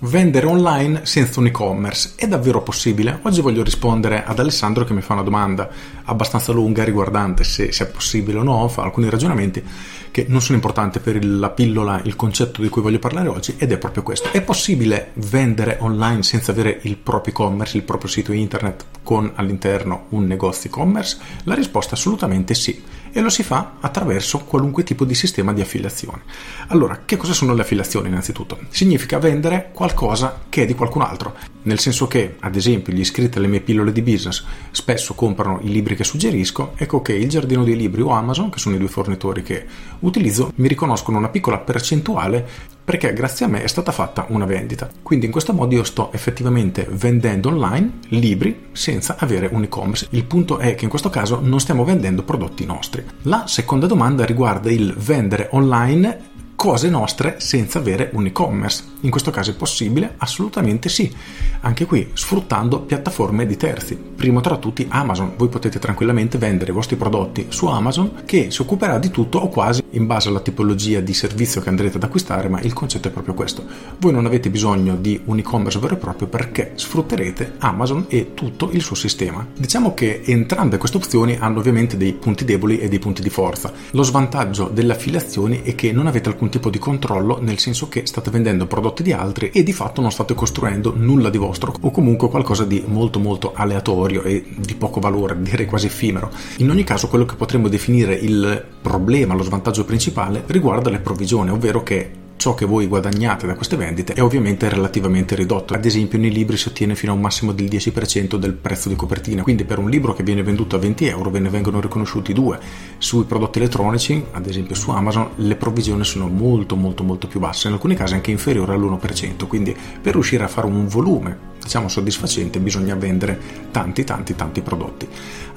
Vendere online senza un e-commerce è davvero possibile? Oggi voglio rispondere ad Alessandro che mi fa una domanda abbastanza lunga riguardante se, è possibile o no, fa alcuni ragionamenti che non sono importanti per la pillola, il concetto di cui voglio parlare oggi ed è proprio questo. È possibile vendere online senza avere il proprio e-commerce, il proprio sito internet con all'interno un negozio e-commerce? La risposta è assolutamente sì e lo si fa attraverso qualunque tipo di sistema di affiliazione. Allora, che cosa sono le affiliazioni innanzitutto? Significa vendere qualcosa che è di qualcun altro, nel senso che, ad esempio, gli iscritti alle mie pillole di business spesso comprano i libri che suggerisco, ecco che il Giardino dei Libri o Amazon, che sono i due fornitori che utilizzo, mi riconoscono una piccola percentuale perché grazie a me è stata fatta una vendita. Quindi in questo modo io sto effettivamente vendendo online libri senza avere un e-commerce. Il punto è che in questo caso non stiamo vendendo prodotti nostri. La seconda domanda riguarda il vendere online cose nostre senza avere un e-commerce. In questo caso è possibile? Assolutamente sì. Anche qui sfruttando piattaforme di terzi. Primo tra tutti Amazon. Voi potete tranquillamente vendere i vostri prodotti su Amazon che si occuperà di tutto o quasi in base alla tipologia di servizio che andrete ad acquistare, ma il concetto è proprio questo. Voi non avete bisogno di un e-commerce vero e proprio perché sfrutterete Amazon e tutto il suo sistema. Diciamo che entrambe queste opzioni hanno ovviamente dei punti deboli e dei punti di forza. Lo svantaggio delle affiliazioni è che non avete alcun tipo di controllo, nel senso che state vendendo prodotti di altri e di fatto non state costruendo nulla di vostro o comunque qualcosa di molto molto aleatorio e di poco valore, direi quasi effimero. In ogni caso quello che potremmo definire il problema, lo svantaggio principale riguarda le provvigioni, ovvero che ciò che voi guadagnate da queste vendite è ovviamente relativamente ridotto. Ad esempio nei libri si ottiene fino a un massimo del 10% del prezzo di copertina, quindi per un libro che viene venduto a 20 euro ve ne vengono riconosciuti due. Sui prodotti elettronici, ad esempio su Amazon, le provvisioni sono molto molto molto più basse, in alcuni casi anche inferiori all'1%, quindi per riuscire a fare un volume diciamo soddisfacente bisogna vendere tanti tanti tanti prodotti.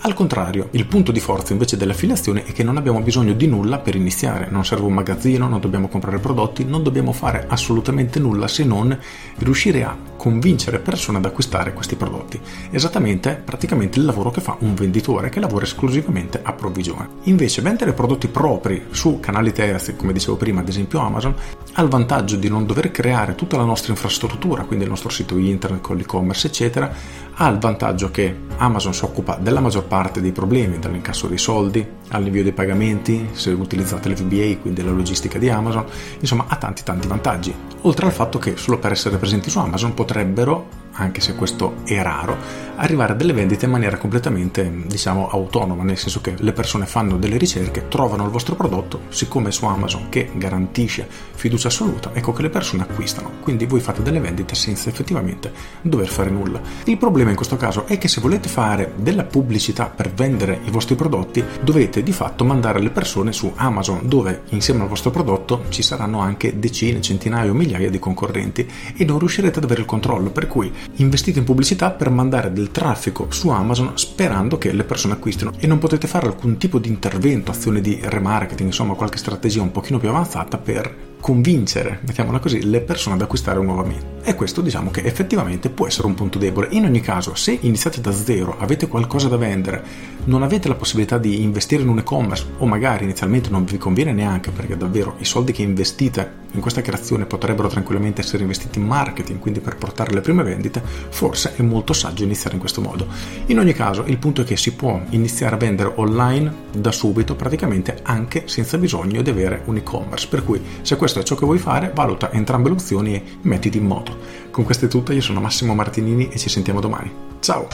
Al contrario, il punto di forza invece dell'affiliazione è che non abbiamo bisogno di nulla per iniziare, non serve un magazzino, non dobbiamo comprare prodotti, non dobbiamo fare assolutamente nulla se non riuscire a convincere persone ad acquistare questi prodotti. Esattamente, praticamente il lavoro che fa un venditore che lavora esclusivamente a provvigione. Invece vendere prodotti propri su canali terzi, come dicevo prima, ad esempio Amazon, ha il vantaggio di non dover creare tutta la nostra infrastruttura, quindi il nostro sito internet con l'e-commerce, eccetera, ha il vantaggio che Amazon si occupa della maggior parte dei problemi, dall'incasso dei soldi all'invio dei pagamenti, se utilizzate l'FBA, quindi la logistica di Amazon, insomma ha tanti tanti vantaggi. Oltre al fatto che solo per essere presenti su Amazon potrebbero anche se questo è raro, arrivare a delle vendite in maniera completamente, diciamo, autonoma, nel senso che le persone fanno delle ricerche, trovano il vostro prodotto, siccome è su Amazon che garantisce fiducia assoluta, ecco che le persone acquistano, quindi voi fate delle vendite senza effettivamente dover fare nulla. Il problema in questo caso è che se volete fare della pubblicità per vendere i vostri prodotti, dovete di fatto mandare le persone su Amazon, dove insieme al vostro prodotto ci saranno anche decine, centinaia o migliaia di concorrenti e non riuscirete ad avere il controllo, per cui investite in pubblicità per mandare del traffico su Amazon sperando che le persone acquistino. E non potete fare alcun tipo di intervento, azione di remarketing, insomma qualche strategia un pochino più avanzata per convincere, mettiamola così, le persone ad acquistare nuovamente. E questo diciamo che effettivamente può essere un punto debole. In ogni caso, se iniziate da zero, avete qualcosa da vendere, non avete la possibilità di investire in un e-commerce o magari inizialmente non vi conviene neanche perché davvero i soldi che investite in questa creazione potrebbero tranquillamente essere investiti in marketing, quindi per portare le prime vendite, forse è molto saggio iniziare in questo modo. In ogni caso, il punto è che si può iniziare a vendere online da subito, praticamente anche senza bisogno di avere un e-commerce. Per cui, se questo ciò che vuoi fare, valuta entrambe le opzioni e mettiti in moto. Con questo è tutto, io sono Massimo Martinini e ci sentiamo domani. Ciao!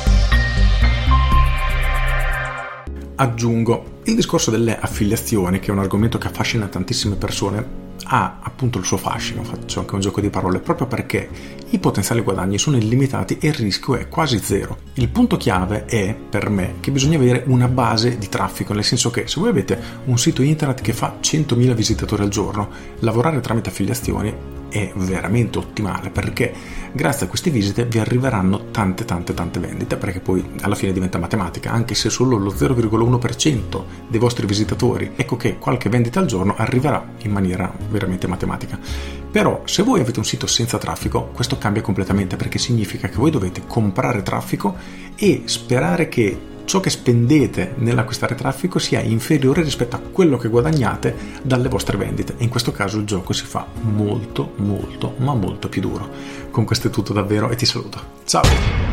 Aggiungo il discorso delle affiliazioni, che è un argomento che affascina tantissime persone, ha appunto il suo fascino, faccio anche un gioco di parole, proprio perché i potenziali guadagni sono illimitati e il rischio è quasi zero. Il punto chiave è, per me, che bisogna avere una base di traffico, nel senso che se voi avete un sito internet che fa 100.000 visitatori al giorno, lavorare tramite affiliazioni è veramente ottimale perché grazie a queste visite vi arriveranno tante tante tante vendite perché poi alla fine diventa matematica anche se solo lo 0,1% dei vostri visitatori. Ecco che qualche vendita al giorno arriverà in maniera veramente matematica. Però se voi avete un sito senza traffico questo cambia completamente perché significa che voi dovete comprare traffico e sperare che ciò che spendete nell'acquistare traffico sia inferiore rispetto a quello che guadagnate dalle vostre vendite. E in questo caso il gioco si fa molto, molto, ma molto più duro. Con questo è tutto davvero e ti saluto. Ciao!